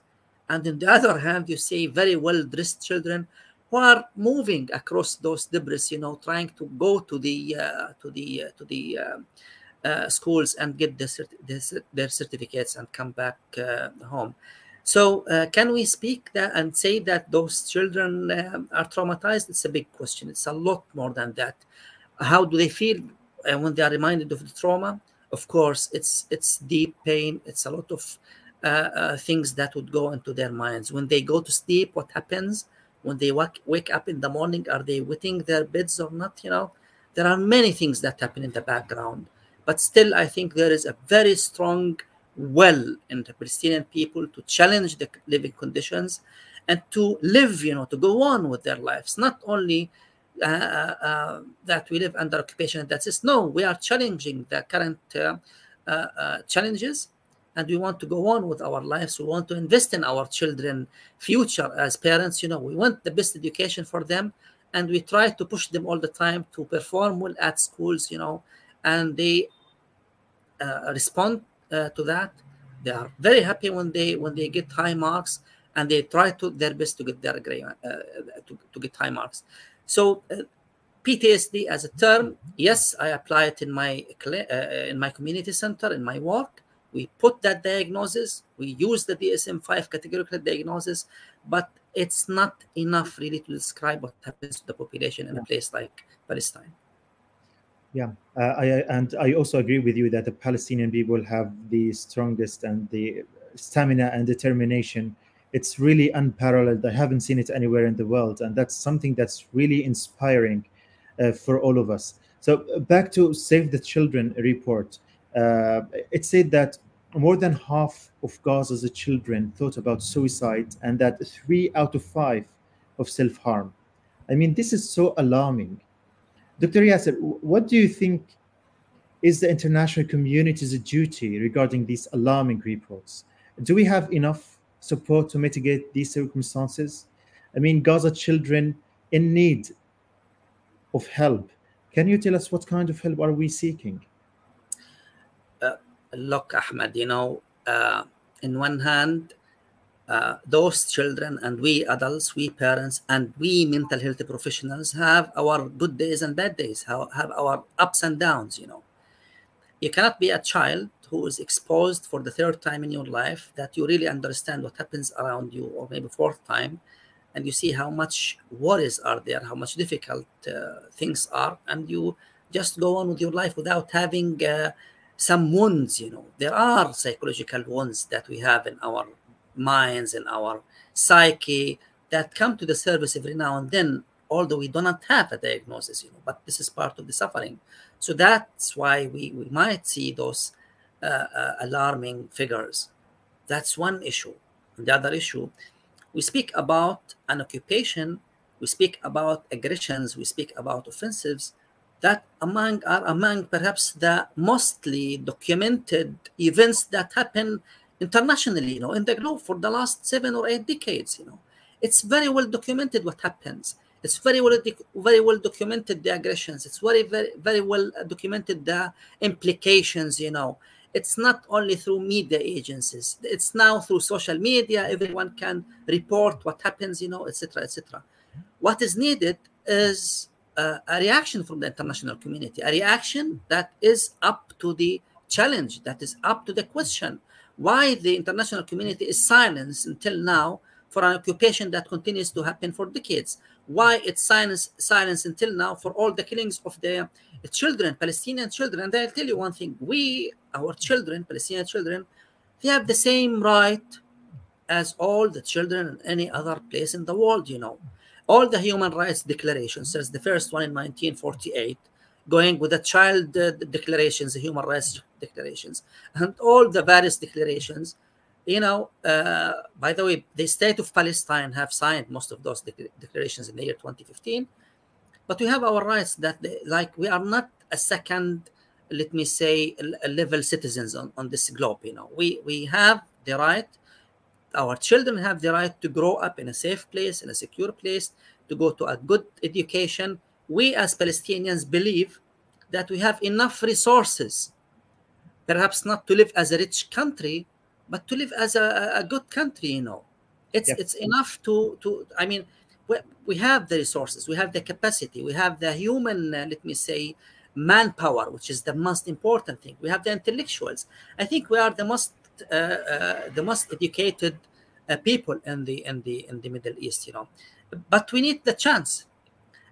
[SPEAKER 3] and in the other hand, you see very well dressed children who are moving across those debris, you know, trying to go to the uh, to the uh, to the uh, uh schools and get the cert- their certificates and come back uh, home. So, uh, can we speak that and say that those children are traumatized? It's a big question. It's a lot more than that. How do they feel when they are reminded of the trauma? of course it's it's deep pain it's a lot of things that would go into their minds when they go to sleep what happens when they wake, wake up in the morning are they wetting their beds or not you know there are many things that happen in the background but still i think there is a very strong will in the palestinian people to challenge the living conditions and to live you know to go on with their lives not only uh, uh, uh, that we live under occupation that's it. No, we are challenging the current challenges and we want to go on with our lives. We want to invest in our children future as parents. You know we want the best education for them and we try to push them all the time to perform well at schools you know and they uh, respond uh, to that. They are very happy when they when they get high marks and they try to their best to get their grade uh, to, to get high marks. So uh, PTSD as a term, yes, I apply it in my uh, in my community center in my work. We put that diagnosis. We use the DSM-5 categorical diagnosis, but it's not enough really to describe what happens to the population in yeah. a place like Palestine.
[SPEAKER 1] Yeah, uh, I, and I also agree with you that the Palestinian people have the strongest and the stamina and determination it's really unparalleled. I haven't seen it anywhere in the world, and that's something that's really inspiring uh, for all of us. So uh, back to Save the Children report, Uh, it said that more than half of Gaza's children thought about suicide, and that three out of five of self-harm. I mean, this is so alarming. Dr. Yasser, what do you think is the international community's duty regarding these alarming reports? Do we have enough support to mitigate these circumstances? I mean, Gaza children in need of help. Can you tell us what kind of help are we seeking?
[SPEAKER 3] Look, Ahmed, you know, uh, in one hand, uh, those children and we adults, we parents, and we mental health professionals have our good days and bad days, have, have our ups and downs, you know. You cannot be a child who is exposed for the third time in your life that you really understand what happens around you or maybe fourth time and you see how much worries are there how much difficult uh, things are and you just go on with your life without having uh, some wounds you know there are psychological wounds that we have in our minds and our psyche that come to the service every now and then, although we do not have a diagnosis, you know, but this is part of the suffering. So that's why we, we might see those uh, uh, alarming figures. That's one issue. And the other issue, we speak about an occupation, we speak about aggressions, we speak about offensives that among are among perhaps the mostly documented events that happen internationally, you know, in the globe for the last seven or eight decades, you know. It's very well documented what happens. It's very well very well documented the aggressions. It's very very very well documented the implications, you know. It's not only through media agencies. It's now through social media. Everyone can report what happens, you know, etc., etc. What is needed is uh, a reaction from the international community, a reaction that is up to the challenge, that is up to the question why the international community is silenced until now for an occupation that continues to happen for decades. Why it's silence silence until now for all the killings of the children, Palestinian children. And I'll tell you one thing: we, our children, Palestinian children, they have the same right as all the children in any other place in the world. You know, all the human rights declarations, since the first one in 1948, going with the child uh, declarations, the human rights declarations, and all the various declarations. You know, uh, by the way, the state of Palestine have signed most of those de- declarations in the year 2015, but we have our rights that, they, like, we are not a second, let me say, level citizens on, on this globe. You know, we we have the right our children have the right to grow up in a safe place, in a secure place, to go to a good education. We as Palestinians believe that we have enough resources, perhaps not to live as a rich country, but to live as a, a good country, you know. It's
[SPEAKER 1] Yes.
[SPEAKER 3] it's enough to to I mean we, we have the resources, we have the capacity, we have the human, uh, let me say, manpower, which is the most important thing. We have the intellectuals. I think we are the most the most educated uh, people in the in the in the Middle East, you know. But we need the chance,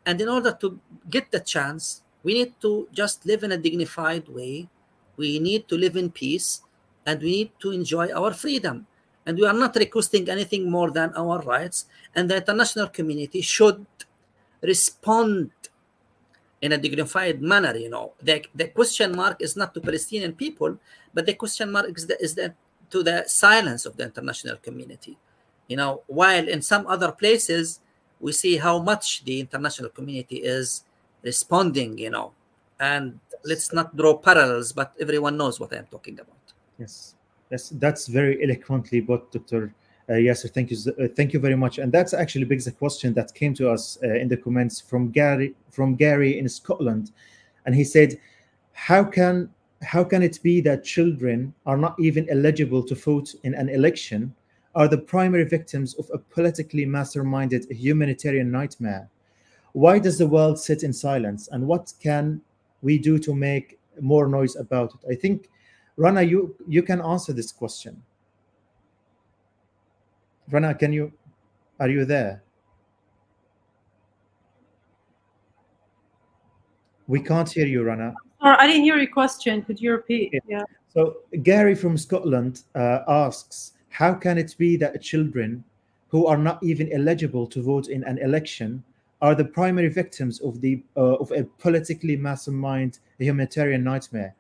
[SPEAKER 3] and in order to get the chance, we need to just live in a dignified way. We need to live in peace, and we need to enjoy our freedom. And we are not requesting anything more than our rights. And the international community should respond in a dignified manner. You know, the, the question mark is not to Palestinian people, but the question mark is, the, is the, to the silence of the international community. You know, while in some other places we see how much the international community is responding. You know, and let's not draw parallels, but everyone knows what I'm talking about.
[SPEAKER 1] Yes, that's that's very eloquently put, Dr. Uh, Yasser. Thank you, uh, thank you very much. And that's actually begs a question that came to us uh, in the comments from Gary from Gary in Scotland, and he said, "How can how can it be that children are not even eligible to vote in an election? Are the primary victims of a politically masterminded humanitarian nightmare? Why does the world sit in silence? And what can we do to make more noise about it?" I think. Rana, you you can answer this question. Rana, can you are you there? We can't hear you, Rana.
[SPEAKER 5] Sorry, I didn't hear your question. Could you repeat?
[SPEAKER 1] Yeah.
[SPEAKER 5] Yeah.
[SPEAKER 1] So Gary from Scotland uh, asks, how can it be that children who are not even eligible to vote in an election are the primary victims of the uh, of a politically mastermind humanitarian nightmare?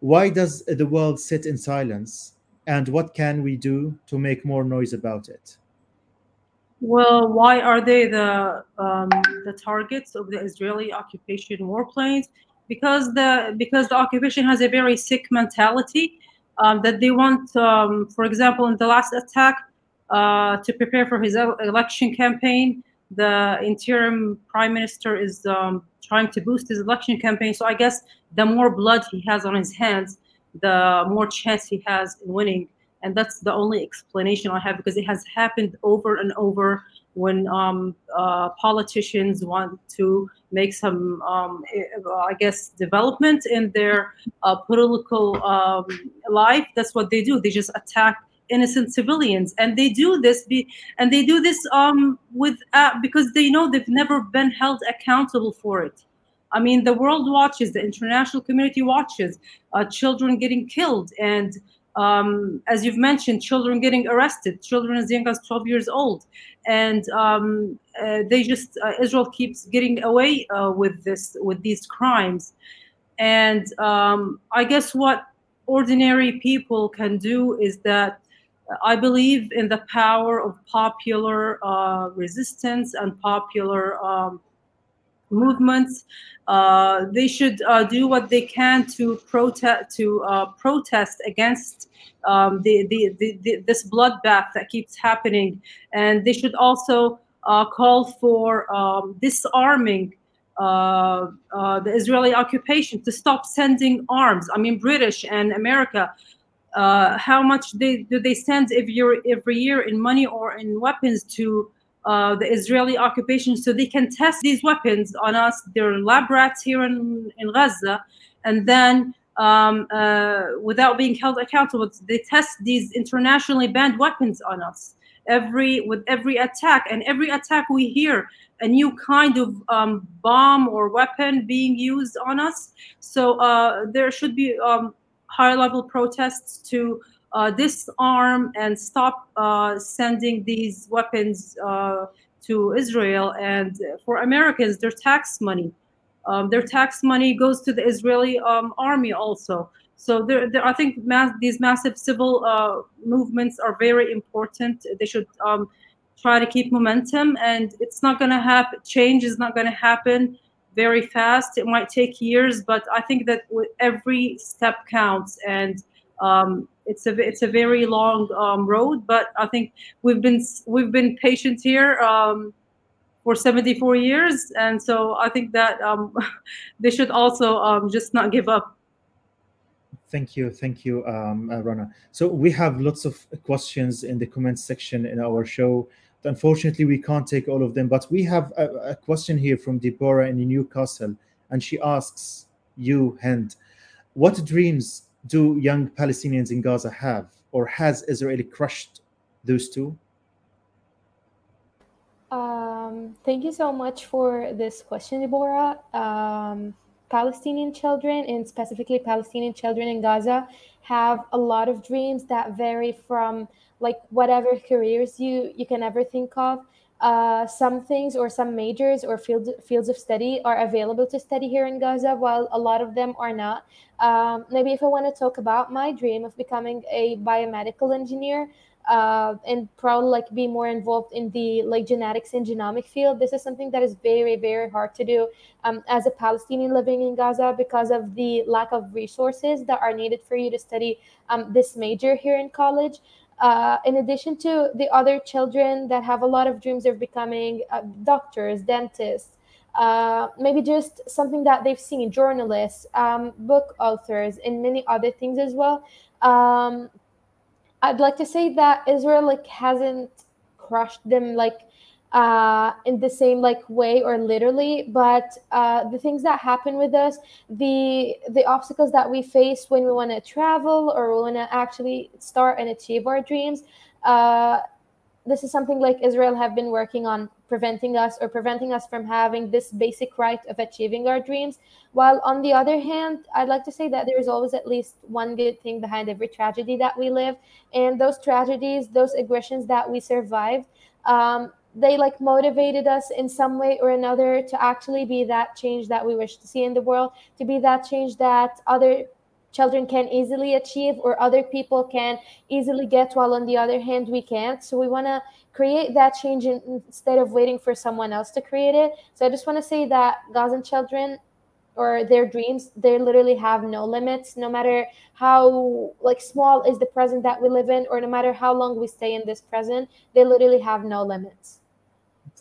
[SPEAKER 1] Why does the world sit in silence? And what can we do to make more noise about it?
[SPEAKER 5] Well, why are they the um, the targets of the Israeli occupation warplanes? Because the because the occupation has a very sick mentality um, that they want, um, for example, in the last attack, uh, to prepare for his election campaign, the interim prime minister is um, trying to boost his election campaign. So I guess the more blood he has on his hands, the more chance he has in winning. And that's the only explanation I have because it has happened over and over when um, uh, politicians want to make some, um, I guess, development in their uh, political um, life. That's what they do. They just attack innocent civilians, and they do this. Be, and they do this um, with uh, because they know they've never been held accountable for it. I mean, the world watches, the international community watches uh, children getting killed, and um, as you've mentioned, children getting arrested, children as young as 12 years old, and um, uh, they just uh, Israel keeps getting away uh, with this with these crimes, and um, I guess what ordinary people can do is that I believe in the power of popular uh, resistance and popular um, movements. Uh, they should uh, do what they can to protest to uh, protest against um, the, the, the, the, this bloodbath that keeps happening, and they should also uh, call for um, disarming uh, uh, the Israeli occupation to stop sending arms. I mean, British and America. how much they, do they send every year, every year in money or in weapons to uh, the Israeli occupation so they can test these weapons on us. They're lab rats here in, in Gaza. And then, um, uh, without being held accountable, they test these internationally banned weapons on us. Every with every attack, and every attack we hear a new kind of um, bomb or weapon being used on us. So uh, there should be um, high level protests to disarm and stop uh, sending these weapons uh, to Israel. And for Americans, their tax money, um, their tax money goes to the Israeli um, army also. So there, there I think mass, these massive civil uh, movements are very important. They should um, try to keep momentum, and it's not going to happen. Change is not going to happen very fast. It might take years, but I think that every step counts, and um, it's a it's a very long um, road, but I think we've been we've been patient here um, for 74 years, and so I think that um, they should also um, just not give up.
[SPEAKER 1] Thank you, thank you, um, uh, Rana. So we have lots of questions in the comments section in our show. Unfortunately, we can't take all of them, but we have a, a question here from Deborah in Newcastle, and she asks you, Hind, what dreams do young Palestinians in Gaza have, or has Israeli crushed those two?
[SPEAKER 4] Um, thank you so much for this question, Deborah. Um, Palestinian children, and specifically Palestinian children in Gaza, have a lot of dreams that vary from like whatever careers you you can ever think of uh, some things or some majors or fields fields of study are available to study here in Gaza, while a lot of them are not. Um, maybe if I want to talk about my dream of becoming a biomedical engineer, uh, and probably like be more involved in the like genetics and genomic field. This is something that is very very hard to do um, as a Palestinian living in Gaza because of the lack of resources that are needed for you to study um, this major here in college uh, in addition to the other children that have a lot of dreams of becoming uh, doctors, dentists, uh, maybe just something that they've seen, journalists, um, book authors, and many other things as well. Um, I'd like to say that Israel like hasn't crushed them like uh, in the same like way or literally but uh, the things that happen with us the the obstacles that we face when we want to travel or we want to actually start and achieve our dreams uh, this is something like israel have been working on preventing us or preventing us from having this basic right of achieving our dreams while on the other hand i'd like to say that there is always at least one good thing behind every tragedy that we live and those tragedies those aggressions that we survived um, they like motivated us in some way or another to actually be that change that we wish to see in the world to be that change that other children can easily achieve or other people can easily get while on the other hand we can't. So we want to create that change in, instead of waiting for someone else to create it. So i just want to say that gazan children or their dreams they literally have no limits no matter how like small is the present that we live in or no matter how long we stay in this present they literally have no limits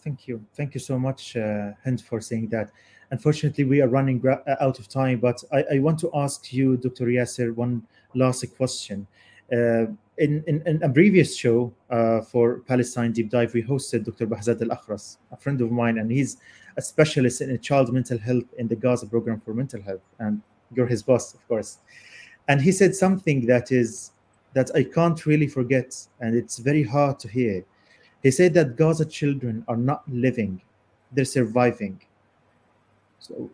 [SPEAKER 1] Thank you. Thank you so much, uh, for saying that. Unfortunately, we are running uh, out of time, but I, I, want to ask you, Dr. Yasser, one last question. Uh, in, in, in, a previous show uh, for Palestine Deep Dive, we hosted Dr. Bahzad Al Akhras, a friend of mine, and he's a specialist in child mental health in the Gaza program for mental health. And you're his boss, of course. And he said something that is that I can't really forget, and it's very hard to hear he said that Gaza children are not living, they're surviving. So,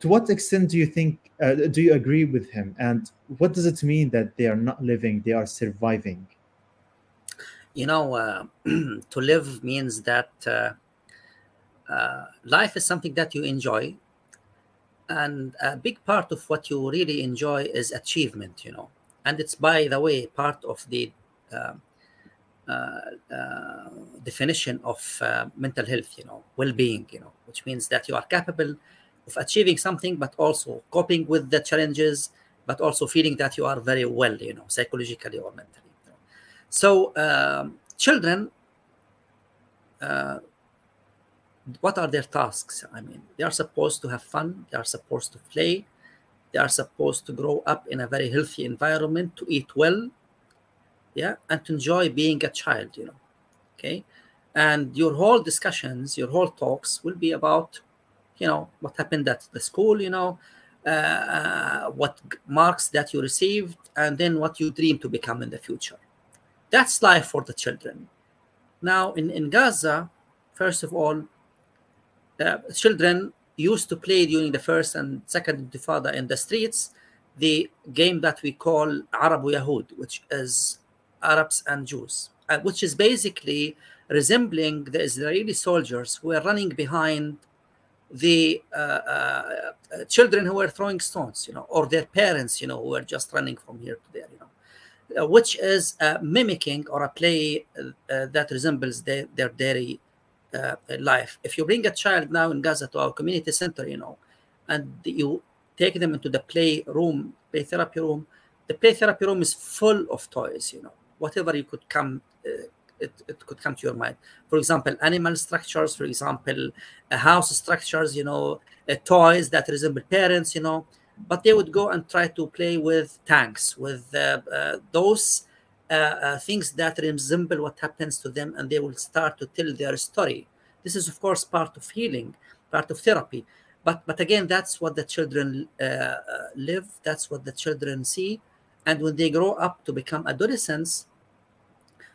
[SPEAKER 1] to what extent do you think uh, do you agree with him? And what does it mean that they are not living they are surviving?
[SPEAKER 3] You know uh, to live means that uh, uh, life is something that you enjoy. And a big part of what you really enjoy is achievement you know. And it's by the way part of the uh, definition of uh, mental health you know well-being you know which means that you are capable of achieving something but also coping with the challenges but also feeling that you are very well you know psychologically or mentally you know? so um, children uh, what are their tasks i mean they are supposed to have fun they are supposed to play they are supposed to grow up in a very healthy environment to eat well yeah and to enjoy being a child you know okay? And your whole discussions your whole talks will be about you know what happened at the school you know uh, uh, what marks that you received and then what you dream to become in the future. That's life for the children. Now in, in gaza first of all uh, children used to play during the first and second intifada in the streets the game that we call Arab Yahud, which is Arabs and Jews, uh, which is basically resembling the Israeli soldiers who were running behind the uh, uh, children who were throwing stones, you know, or their parents, you know, who were just running from here to there, you know, uh, which is mimicking or a play uh, that resembles their, their daily uh, life. If you bring a child now in Gaza to our community center, you know, and you take them into the play room, play therapy room, the play therapy room is full of toys, you know, whatever you could come uh, it, it could come to your mind. For example animal structures for example uh, house structures you know uh, toys that resemble parents you know. But they would go and try to play with tanks with uh, uh those uh, things that resemble what happens to them and they will start to tell their story. This is of course part of healing part of therapy. But but again that's what the children live that's what the children see and when they grow up to become adolescents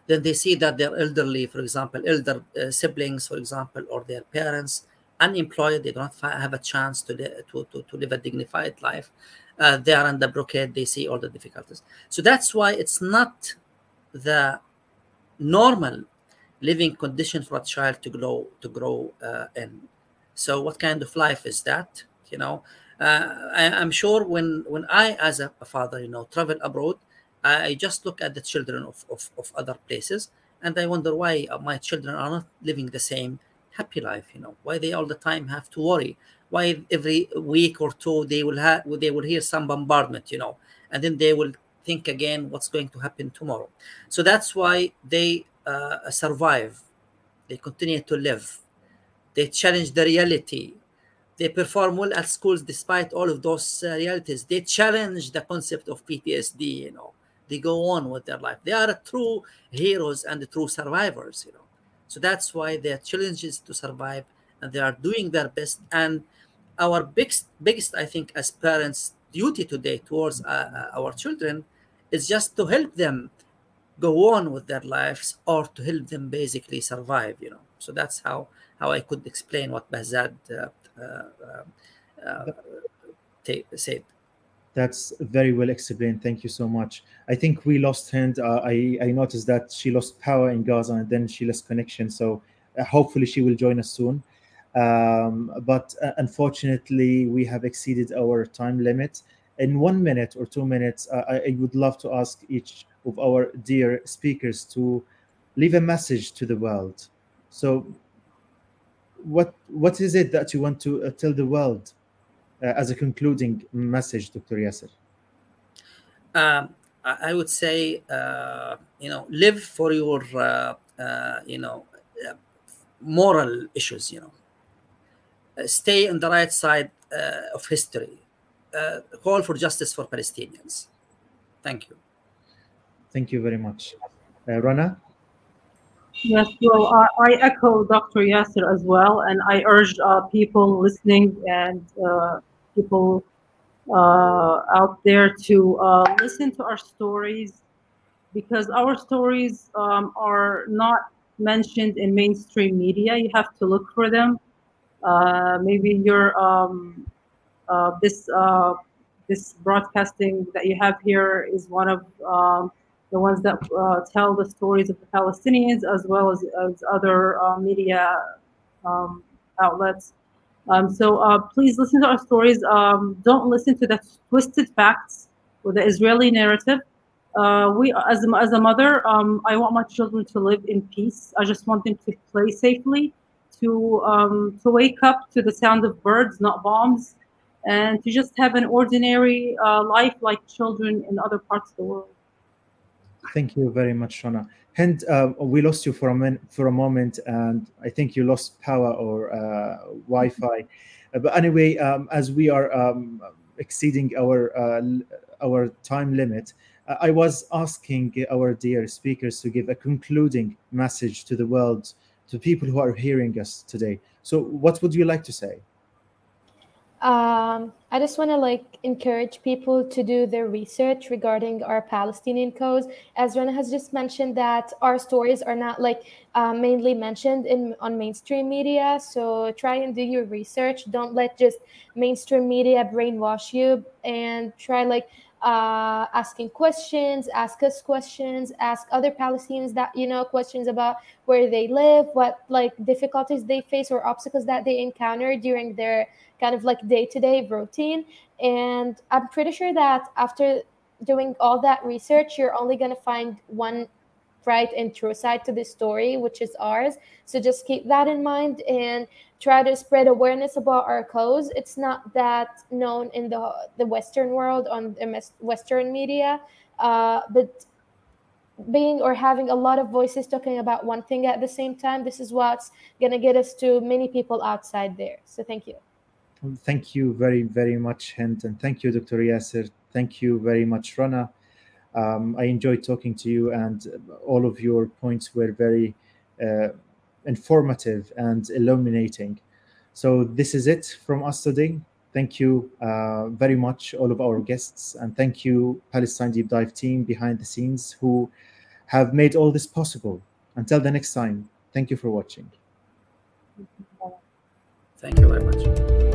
[SPEAKER 3] then they see that they're elderly for example elder uh, siblings for example or their parents unemployed they don't have a chance to, to, to, to live a dignified life. Uh, they are under blockade they see all the difficulties. So that's why it's not the normal living condition for a child to grow to grow uh, in. So what kind of life is that you know I, am sure when when I, as a, father, you know, travel abroad, I just look at the children of, of, of other places and I wonder why my children are not living the same happy life. You know, why they all the time have to worry. Why every week or two they will have they will hear some bombardment. You know, and then they will think again what's going to happen tomorrow. So that's why they uh, survive. They continue to live. They challenge the reality they perform well at schools despite all of those uh, realities. They challenge the concept of PTSD, you know. They go on with their life. They are true heroes and true survivors, you know. So that's why their challenge is to survive and they are doing their best. And our biggest, biggest I think, as parents, duty today towards uh, uh our children is just to help them go on with their lives or to help them basically survive, you know. So that's how, how I could explain what Bahzad uh, uh, uh, uh, said.
[SPEAKER 1] That's very well explained. Thank you so much. I think we lost Hind. I, I noticed that she lost power in Gaza and then she lost connection. So hopefully she will join us soon. Um, but uh, unfortunately, we have exceeded our time limit. In one minute or two minutes, uh, I, I, would love to ask each of our dear speakers to leave a message to the world. So, what what is it that you want to uh, tell the world uh, as a concluding message, Dr. Yasser?
[SPEAKER 3] Um, I would say, uh, you know, live for your, uh, uh, you know, uh, moral issues. You know, stay on the right side of history. call for justice for Palestinians. Thank you.
[SPEAKER 1] Thank you very much, Rana.
[SPEAKER 5] Yes, well, I, I, echo Dr. Yasser as well, and I urge uh, people listening and uh, people uh, out there to uh, listen to our stories because our stories um, are not mentioned in mainstream media. You have to look for them. Uh, maybe your um, uh, this uh, this broadcasting that you have here is one of um, the ones that uh, tell the stories of the Palestinians as well as, as other uh, media um, outlets. Um, so uh, please listen to our stories. Um, don't listen to the twisted facts or the Israeli narrative. Uh, we, as a, as a mother, um, I want my children to live in peace. I just want them to play safely, to um, to wake up to the sound of birds, not bombs, and to just have an ordinary uh, life like children in other parts of the world.
[SPEAKER 1] Thank you very much, Shona. And uh, we lost you for a min- for a moment, and I think you lost power or uh, Wi-Fi. Uh, but anyway, um, as we are um, exceeding our uh, our time limit, uh, I was asking our dear speakers to give a concluding message to the world, to people who are hearing us today. So, what would you like to say?
[SPEAKER 4] Um, I just want to like encourage people to do their research regarding our Palestinian cause. As Rana has just mentioned, that our stories are not like uh, mainly mentioned in on mainstream media. So try and do your research. Don't let just mainstream media brainwash you, and try like uh, asking questions, ask us questions, ask other Palestinians that you know questions about where they live, what like difficulties they face or obstacles that they encounter during their kind of like day to day routine. And I'm pretty sure that after doing all that research, you're only going to find one right and true side to the story, which is ours. So just keep that in mind and try to spread awareness about our cause. It's not that known in the the Western world on the Western media, uh, but being or having a lot of voices talking about one thing at the same time, this is what's gonna get us to many people outside there. So thank you.
[SPEAKER 1] Thank you very, very much, Hind, and thank you, Dr. Yasser. Thank you very much, Rana. Um, I enjoyed talking to you, and all of your points were very uh, informative and illuminating. So, this is it from us today. Thank you uh, very much, all of our guests, and thank you, Palestine Deep Dive team behind the scenes who have made all this possible. Until the next time, thank you for watching.
[SPEAKER 3] Thank you very much.